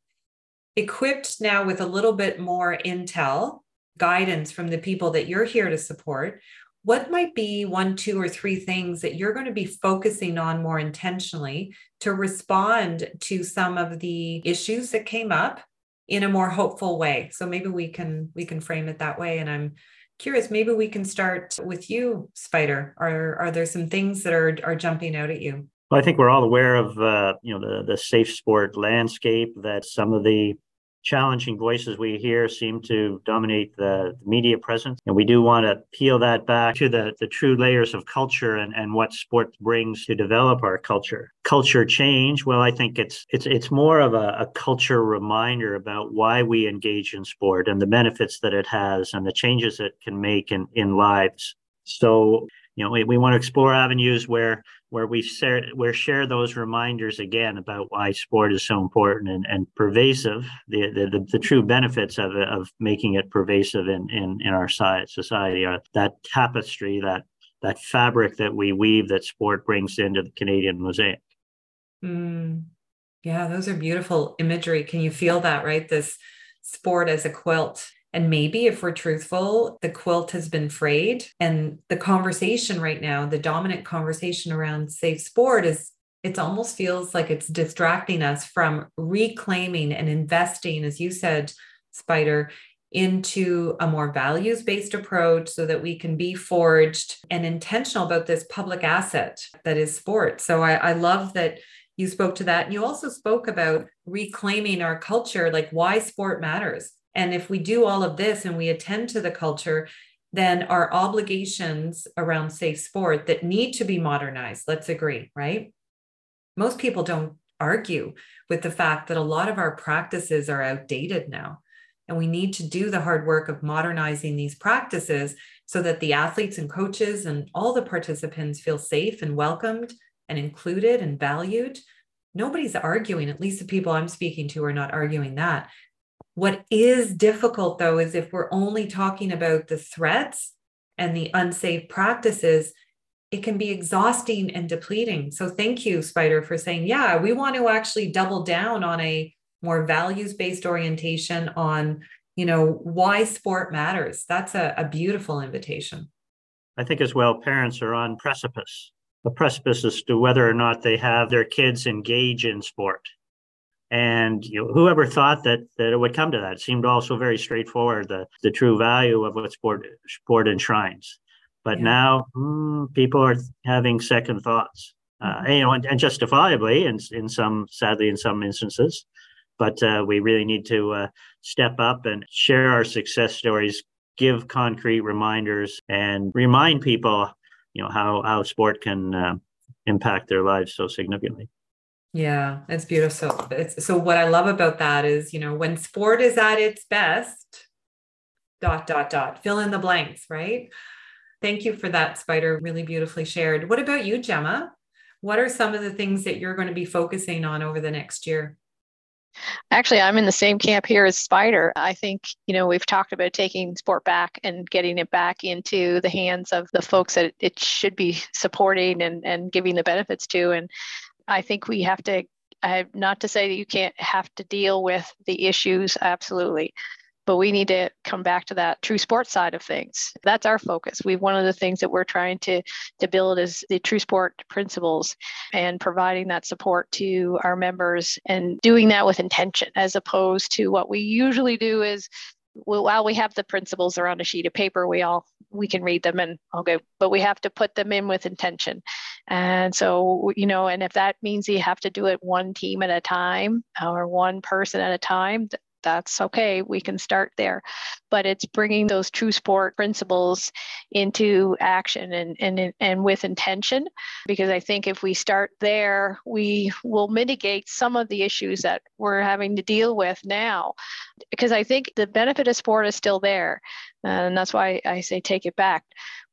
equipped now with a little bit more intel guidance from the people that you're here to support what might be one, two, or three things that you're going to be focusing on more intentionally to respond to some of the issues that came up in a more hopeful way? So maybe we can we can frame it that way. And I'm curious, maybe we can start with you, Spider. Are are there some things that are are jumping out at you? Well, I think we're all aware of uh, you know the the safe sport landscape that some of the challenging voices we hear seem to dominate the, the, media presence. And we do want to peel that back to the, the true layers of culture and, and what sport brings to develop our culture. Culture change, well, I think it's it's it's more of a, a culture reminder about why we engage in sport and the benefits that it has and the changes it can make in, in lives. So you know we, we want to explore avenues where where we share where share those reminders again about why sport is so important and, and pervasive the, the the, the true benefits of it, of making it pervasive in in, in our society uh, that tapestry that that fabric that we weave that sport brings into the Canadian mosaic. Mm. Yeah, those are beautiful imagery. Can you feel that, right? This sport as a quilt. And maybe if we're truthful, the quilt has been frayed. And the conversation right now, the dominant conversation around safe sport is it almost feels like it's distracting us from reclaiming and investing, as you said, Spider, into a more values based approach so that we can be forged and intentional about this public asset that is sport. So I, I love that you spoke to that. And you also spoke about reclaiming our culture, like why sport matters. And if we do all of this and we attend to the culture, then our obligations around safe sport that need to be modernized, let's agree, right? Most people don't argue with the fact that a lot of our practices are outdated now. And we need to do the hard work of modernizing these practices so that the athletes and coaches and all the participants feel safe and welcomed and included and valued. Nobody's arguing, at least the people I'm speaking to are not arguing that. What is difficult though is if we're only talking about the threats and the unsafe practices, it can be exhausting and depleting. So thank you, Spider, for saying, yeah, we want to actually double down on a more values based orientation on you know why sport matters. That's a, a beautiful invitation. I think as well parents are on precipice a precipice as to whether or not they have their kids engage in sport and you know, whoever thought that that it would come to that it seemed also very straightforward the the true value of what sport sport enshrines but yeah. now mm, people are having second thoughts uh, you know and, and justifiably in in some sadly in some instances but uh, we really need to uh, step up and share our success stories, give concrete reminders, and remind people, you know, how how sport can uh, impact their lives so significantly. Yeah, it's beautiful. It's, so what I love about that is, you know, when sport is at its best, dot dot dot, fill in the blanks, right? Thank you for that, Spider. Really beautifully shared. What about you, Gemma? What are some of the things that you're going to be focusing on over the next year? Actually, I'm in the same camp here as Spider. I think, you know, we've talked about taking sport back and getting it back into the hands of the folks that it should be supporting and, and giving the benefits to. And I think we have to, I, not to say that you can't have to deal with the issues, absolutely but we need to come back to that true sports side of things. That's our focus. We've one of the things that we're trying to to build is the true sport principles and providing that support to our members and doing that with intention as opposed to what we usually do is well, while we have the principles around a sheet of paper, we all we can read them and okay, but we have to put them in with intention. And so, you know, and if that means you have to do it one team at a time or one person at a time, that's okay. We can start there. But it's bringing those true sport principles into action and, and, and with intention. Because I think if we start there, we will mitigate some of the issues that we're having to deal with now. Because I think the benefit of sport is still there. And that's why I say take it back.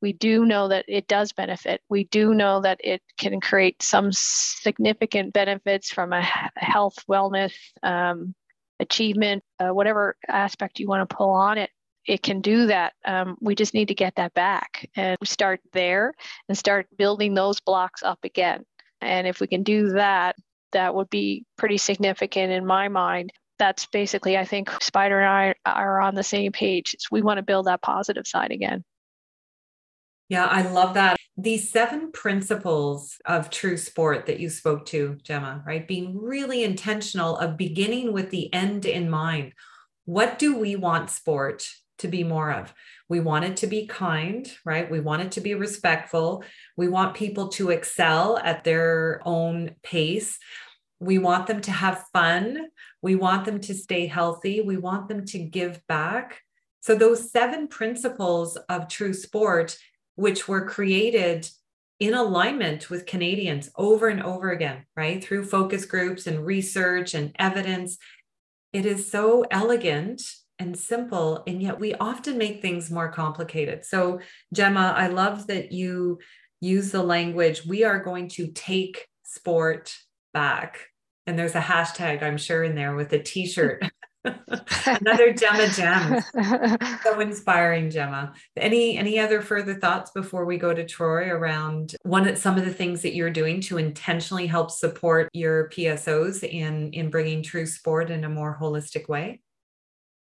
We do know that it does benefit. We do know that it can create some significant benefits from a health, wellness, um, achievement, uh, whatever aspect you want to pull on it, it can do that. Um, we just need to get that back and start there and start building those blocks up again. And if we can do that, that would be pretty significant in my mind. That's basically, I think Spider and I are on the same page. we want to build that positive side again. Yeah, I love that. These seven principles of true sport that you spoke to, Gemma, right? Being really intentional of beginning with the end in mind. What do we want sport to be more of? We want it to be kind, right? We want it to be respectful. We want people to excel at their own pace. We want them to have fun. We want them to stay healthy. We want them to give back. So, those seven principles of true sport which were created in alignment with Canadians over and over again, right? Through focus groups and research and evidence. It is so elegant and simple, and yet we often make things more complicated. So, Gemma, I love that you use the language we are going to take sport back. And there's a hashtag, I'm sure, in there with a t shirt. Another Gemma gem. so inspiring, Gemma. Any any other further thoughts before we go to Troy around one of some of the things that you're doing to intentionally help support your PSOs in in bringing true sport in a more holistic way?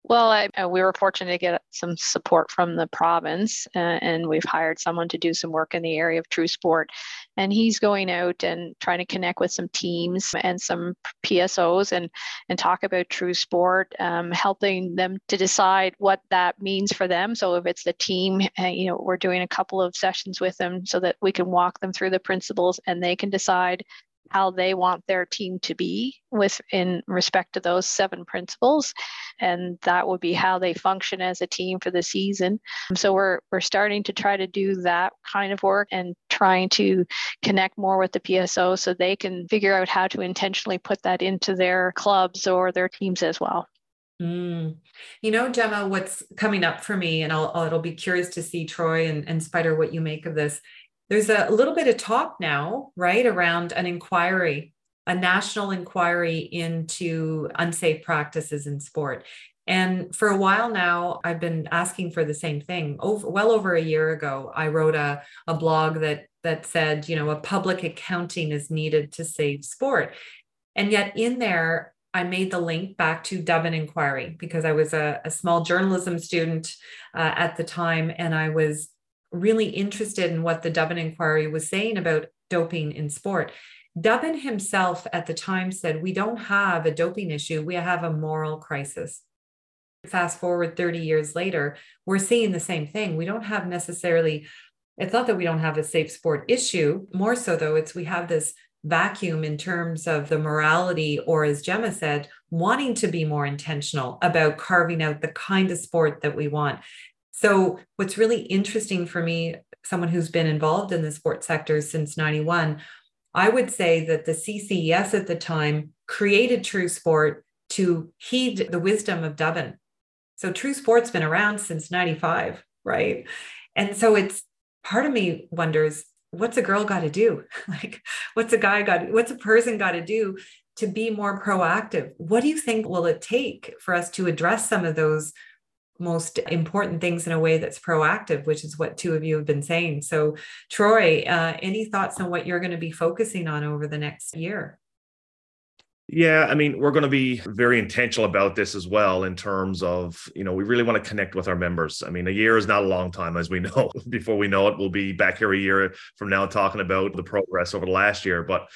Well, I, uh, we were fortunate to get some support from the province, uh, and we've hired someone to do some work in the area of True Sport. And he's going out and trying to connect with some teams and some PSOs and and talk about True Sport, um, helping them to decide what that means for them. So if it's the team, uh, you know, we're doing a couple of sessions with them so that we can walk them through the principles and they can decide how they want their team to be with in respect to those seven principles and that would be how they function as a team for the season. So we're we're starting to try to do that kind of work and trying to connect more with the PSO so they can figure out how to intentionally put that into their clubs or their teams as well. Mm. You know, Gemma, what's coming up for me, and I'll, it'll be curious to see Troy and, and Spider what you make of this, there's a little bit of talk now, right, around an inquiry, a national inquiry into unsafe practices in sport. And for a while now, I've been asking for the same thing. Over well over a year ago, I wrote a, a blog that that said, you know, a public accounting is needed to save sport. And yet in there, I made the link back to Dubin Inquiry because I was a, a small journalism student uh, at the time, and I was really interested in what the Dubin inquiry was saying about doping in sport. Dubin himself at the time said, We don't have a doping issue, we have a moral crisis. Fast forward 30 years later, we're seeing the same thing. We don't have necessarily, it's not that we don't have a safe sport issue, more so though, it's we have this vacuum in terms of the morality, or as Gemma said, wanting to be more intentional about carving out the kind of sport that we want. So, what's really interesting for me, someone who's been involved in the sports sector since 91, I would say that the CCES at the time created True Sport to heed the wisdom of Dubin. So, True Sport's been around since 95, right? And so, it's part of me wonders what's a girl got to do? like, what's a guy got, what's a person got to do to be more proactive? What do you think will it take for us to address some of those most important things in a way that's proactive, which is what two of you have been saying. So, Troy, uh, any thoughts on what you're going to be focusing on over the next year? Yeah, I mean, we're going to be very intentional about this as well in terms of, you know, we really want to connect with our members. I mean, a year is not a long time, as we know. Before we know it, we'll be back here a year from now talking about the progress over the last year. But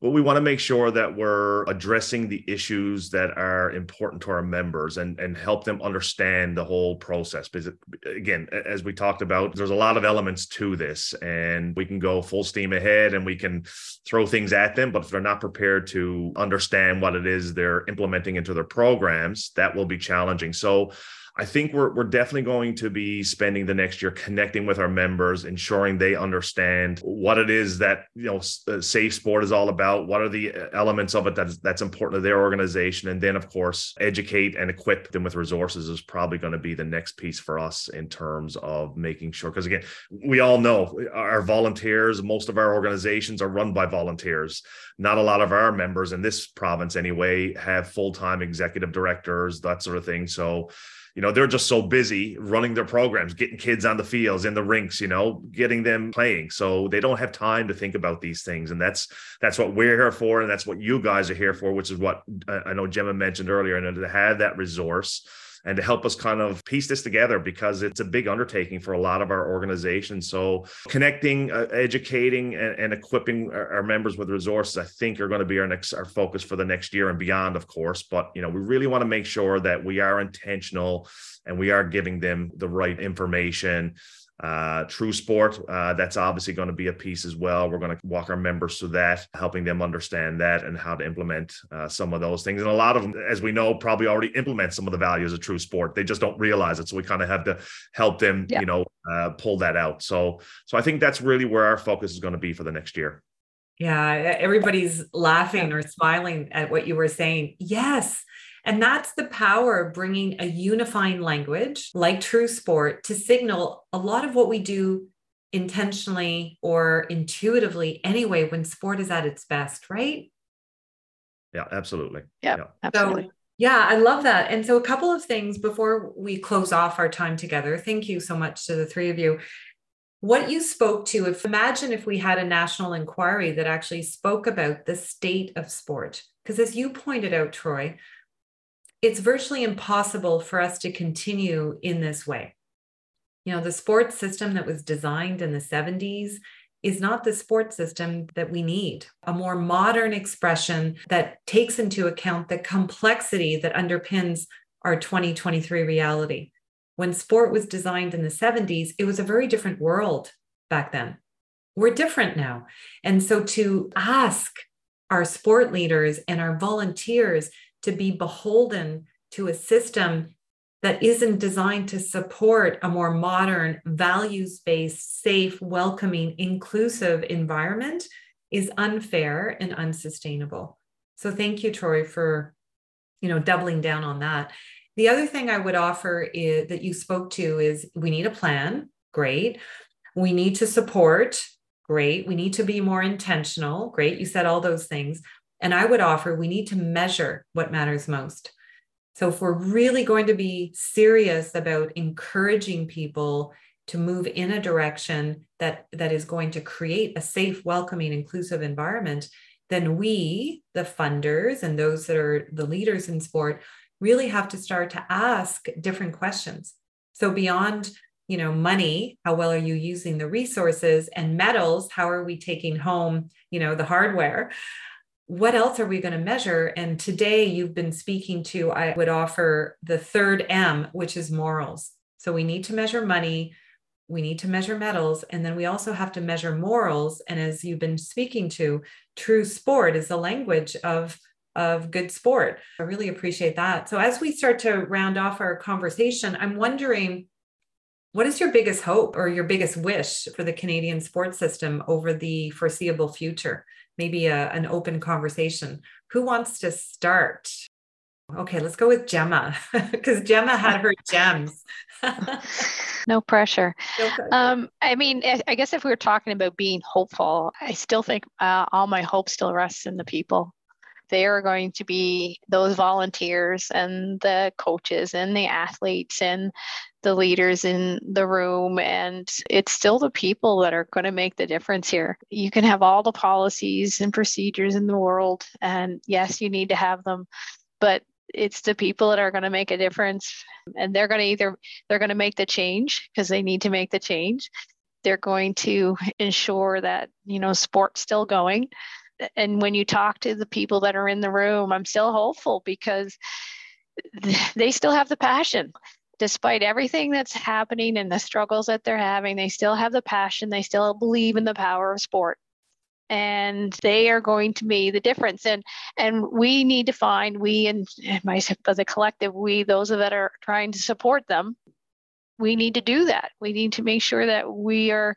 but we want to make sure that we're addressing the issues that are important to our members and, and help them understand the whole process. Because, again, as we talked about, there's a lot of elements to this, and we can go full steam ahead and we can throw things at them. But if they're not prepared to understand what it is they're implementing into their programs, that will be challenging. So, I think we're we're definitely going to be spending the next year connecting with our members, ensuring they understand what it is that you know uh, safe sport is all about. What are the uh, elements of it that's that's important to their organization, and then of course educate and equip them with resources is probably going to be the next piece for us in terms of making sure. Because again, we all know our volunteers. Most of our organizations are run by volunteers. Not a lot of our members in this province, anyway, have full time executive directors, that sort of thing. So you know they're just so busy running their programs getting kids on the fields in the rinks you know getting them playing. So they don't have time to think about these things. And that's that's what we're here for and that's what you guys are here for which is what uh, i know gemma mentioned earlier and to have that resource and to help us kind of piece this together because it's a big undertaking for a lot of our organizations. So connecting, uh, educating, and, and equipping our, our, members with resources, I think, are going to be our next our focus for the next year and beyond, of course. But you know, we really want to make sure that we are intentional and we are giving them the right information uh, True Sport, uh, that's obviously going to be a piece as well. We're going to walk our members through that, helping them understand that and how to implement uh, some of those things. And a lot of them, as we know, probably already implement some of the values of True Sport. They just don't realize it. So we kind of have to help them, yeah. you know, uh, pull that out. So, so I think that's really where our focus is going to be for the next year. Yeah, everybody's laughing or smiling at what you were saying. Yes. And that's the power of bringing a unifying language like true sport to signal a lot of what we do intentionally or intuitively anyway when sport is at its best, right? Yeah, absolutely. Yep, yeah, absolutely. So, yeah, I love that. And so, a couple of things before we close off our time together. Thank you so much to the three of you. What you spoke to, if imagine if we had a national inquiry that actually spoke about the state of sport, because as you pointed out, Troy, it's virtually impossible for us to continue in this way. You know, the sports system that was designed in the 70s is not the sports system that we need. A more modern expression that takes into account the complexity that underpins our 2023 reality. When sport was designed in the 70s, it was a very different world back then. We're different now. And so to ask our sport leaders and our volunteers to be beholden to a system that isn't designed to support a more modern, values based, safe, welcoming, inclusive environment is unfair and unsustainable. So thank you, Troy, for you know doubling down on that. The other thing I would offer is, that you spoke to is we need a plan. Great. We need to support. Great. We need to be more intentional. Great. You said all those things. And I would offer we need to measure what matters most. So, if we're really going to be serious about encouraging people to move in a direction that, that is going to create a safe, welcoming, inclusive environment, then we, the funders and those that are the leaders in sport, really have to start to ask different questions. So, beyond you know money how well are you using the resources and medals how are we taking home you know the hardware what else are we going to measure? And today you've been speaking to, I would offer the third M, which is morals. So we need to measure money, we need to measure medals, and then we also have to measure morals. And as you've been speaking to, true sport is the language of of good sport. I really appreciate that. So as we start to round off our conversation, I'm wondering what is your biggest hope or your biggest wish for the Canadian sports system over the foreseeable future? Maybe a, an open conversation. Who wants to start? Okay, let's go with Gemma because Gemma had her gems. no pressure. No pressure. Um, I mean, I guess if we were talking about being hopeful, I still think uh, all my hope still rests in the people they are going to be those volunteers and the coaches and the athletes and the leaders in the room and it's still the people that are going to make the difference here. You can have all the policies and procedures in the world and yes you need to have them but it's the people that are going to make a difference and they're going to either they're going to make the change because they need to make the change. They're going to ensure that you know sport's still going and when you talk to the people that are in the room, I'm still hopeful because they still have the passion. Despite everything that's happening and the struggles that they're having, they still have the passion. They still believe in the power of sport. And they are going to be the difference. And and we need to find, we and my as a collective, we, those of that are trying to support them, we need to do that. We need to make sure that we are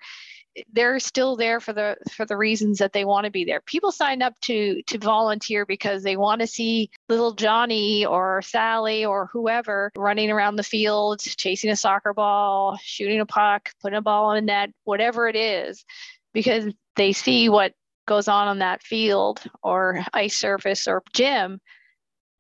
they're still there for the for the reasons that they want to be there. People sign up to to volunteer because they want to see little Johnny or Sally or whoever running around the field, chasing a soccer ball, shooting a puck, putting a ball in a net, whatever it is, because they see what goes on on that field or ice surface or gym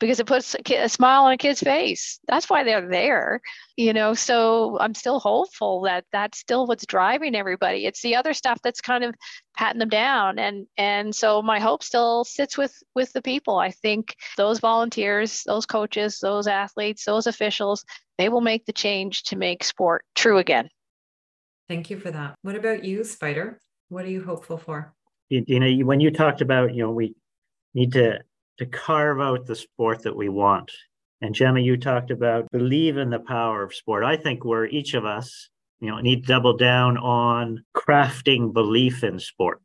because it puts a, kid, a, smile on a kid's face. That's why they're there, you know. So I'm still hopeful that that's still what's driving everybody. It's the other stuff that's kind of patting them down, and and so my hope still sits with with the people. I think those volunteers, those coaches, those athletes, those officials, they will make the change to make sport true again. Thank you for that. What about you, Spider? What are you hopeful for? You, you know, when you talked about, you know, we need to to carve out the sport that we want. And Gemma, you talked about believe in the power of sport. I think we're each of us, you know, need to double down on crafting belief in sport.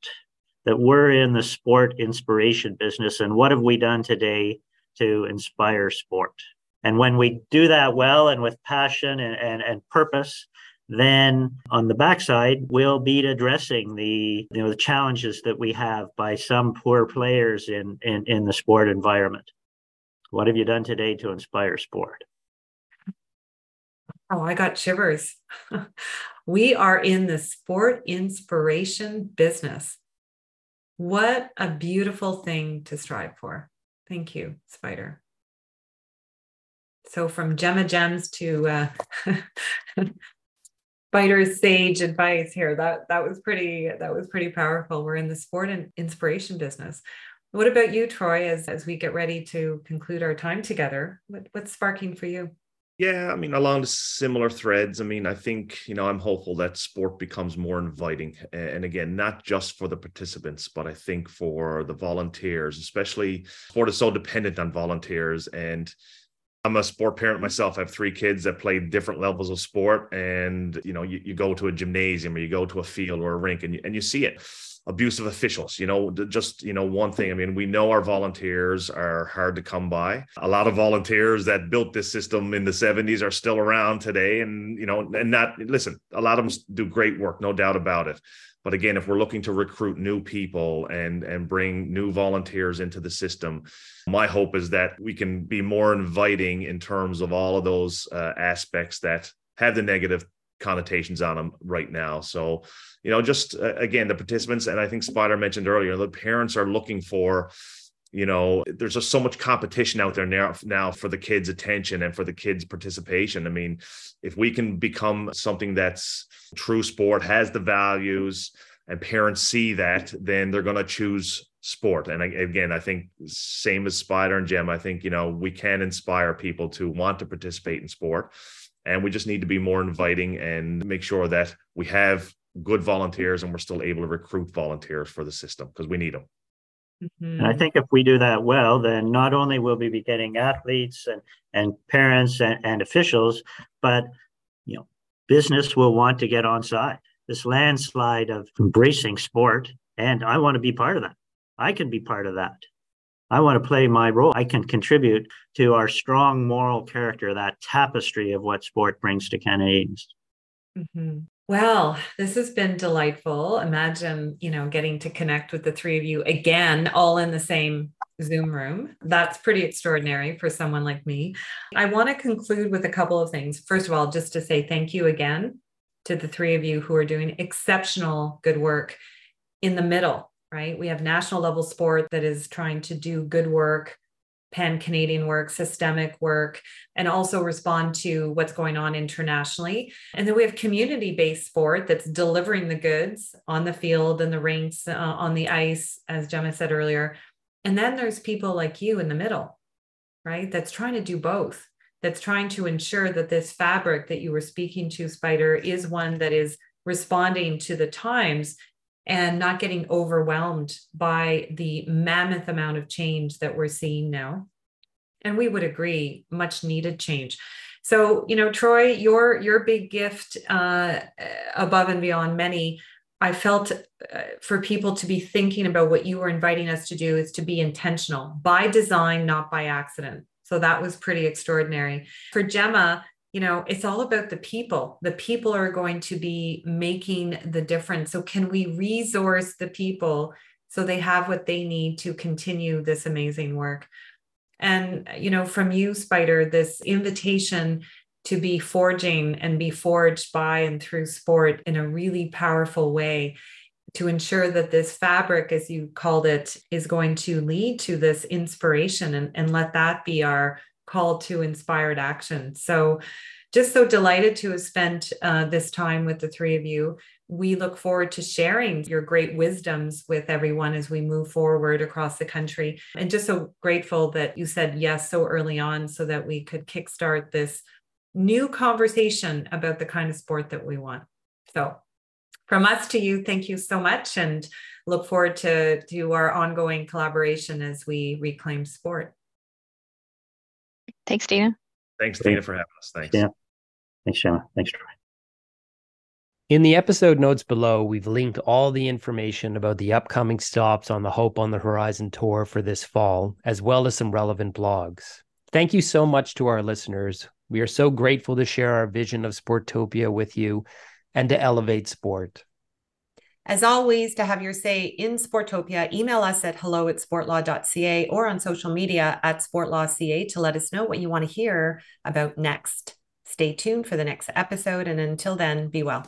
That we're in the sport inspiration business, and what have we done today to inspire sport? And when we do that well and with passion and, and, and purpose, then on the backside, we'll be addressing the you know the challenges that we have by some poor players in in, in the sport environment. What have you done today to inspire sport? Oh, I got shivers. we are in the sport inspiration business. What a beautiful thing to strive for. Thank you, Spider. So from Gemma Gems to uh, Spider's sage advice here. That that was pretty that was pretty powerful. We're in the sport and inspiration business. What about you, Troy? As as we get ready to conclude our time together, what, what's sparking for you? Yeah, I mean, along the similar threads, I mean, I think, you know, I'm hopeful that sport becomes more inviting. And again, not just for the participants, but I think for the volunteers, especially sport is so dependent on volunteers. And I'm a sport parent myself. I have three kids that play different levels of sport. And, you know, you, you go to a gymnasium or you go to a field or a rink and you, and you see it. Abusive officials you know just you know one thing. I mean we know our volunteers are hard to come by. A lot of volunteers that built this system in the 70s are still around today. And you know and not listen a lot of them do great work no doubt about it but again if we're looking to recruit new people and and bring new volunteers into the system my hope is that we can be more inviting in terms of all of those uh, aspects that have the negative connotations on them right now. So, you know, just uh, again, the participants, and I think Spider mentioned earlier, the parents are looking for, you know, there's just so much competition out there now, now for the kids' attention and for the kids' participation. I mean, if we can become something that's true sport, has the values, and parents see that, then they're going to choose sport. And again, I think same as Spider and Gem, I think, you know, we can inspire people to want to participate in sport and we just need to be more inviting and make sure that we have good volunteers and we're still able to recruit volunteers for the system because we need them. Mm-hmm. And I think if we do that well, then not only will we be getting athletes and, and parents and, and officials, but you know, business will want to get on side. This landslide of embracing sport, and I want to be part of that. I can be part of that. I want to play my role. I can contribute to our strong moral character, that tapestry of what sport brings to Canadians. Mm-hmm. Well, this has been delightful. Imagine, you know, getting to connect with the three of you again, all in the same Zoom room. That's pretty extraordinary for someone like me. I want to conclude with a couple of things. First of all, just to say thank you again to the three of you who are doing exceptional good work in the middle right? We have national level sport that is trying to do good work, pan Canadian work, systemic work, and also respond to what's going on internationally. And then we have community based sport that's delivering the goods on the field and the rinks, uh, on the ice, as Gemma said earlier. And then there's people like you in the middle, right? That's trying to do both. That's trying to ensure that this fabric that you were speaking to, Spider, is one that is responding to the times and not getting overwhelmed by the mammoth amount of change that we're seeing now. And we would agree, much needed change. So, you know, Troy, your your big gift uh, above and beyond many, I felt uh, for people to be thinking about what you were inviting us to do is to be intentional by design, not by accident. So that was pretty extraordinary. For Gemma, you know it's all about the people. The people are going to be making the difference. So can we resource the people so they have what they need to continue this amazing work? And you know from you spider this invitation to be forging and be forged by and through sport in a really powerful way to ensure that this fabric as you called it is going to lead to this inspiration and, and let that be our call to inspired action. So, just so delighted to have spent uh, this time with the three of you. We look forward to sharing your great wisdoms with everyone as we move forward across the country. And just so grateful that you said yes so early on so that we could kickstart this new conversation about the kind of sport that we want. So, from us to you, thank you so much and look forward to, to our ongoing collaboration as we reclaim sport. Thanks, Dina. Thanks, Dina, for having us. Thanks. Yeah. Thanks, Gemma. Thanks, Troy. In the episode notes below, we've linked all the information about the upcoming stops on the Hope on the Horizon tour for this fall, as well as some relevant blogs. Thank you so much to our listeners. We are so grateful to share our vision of Sportopia with you and to elevate sport. As always, to have your say in Sportopia, email us at hello at sportlaw.ca or on social media at sportlawca to let us know what you want to hear about next. Stay tuned for the next episode, and until then, be well.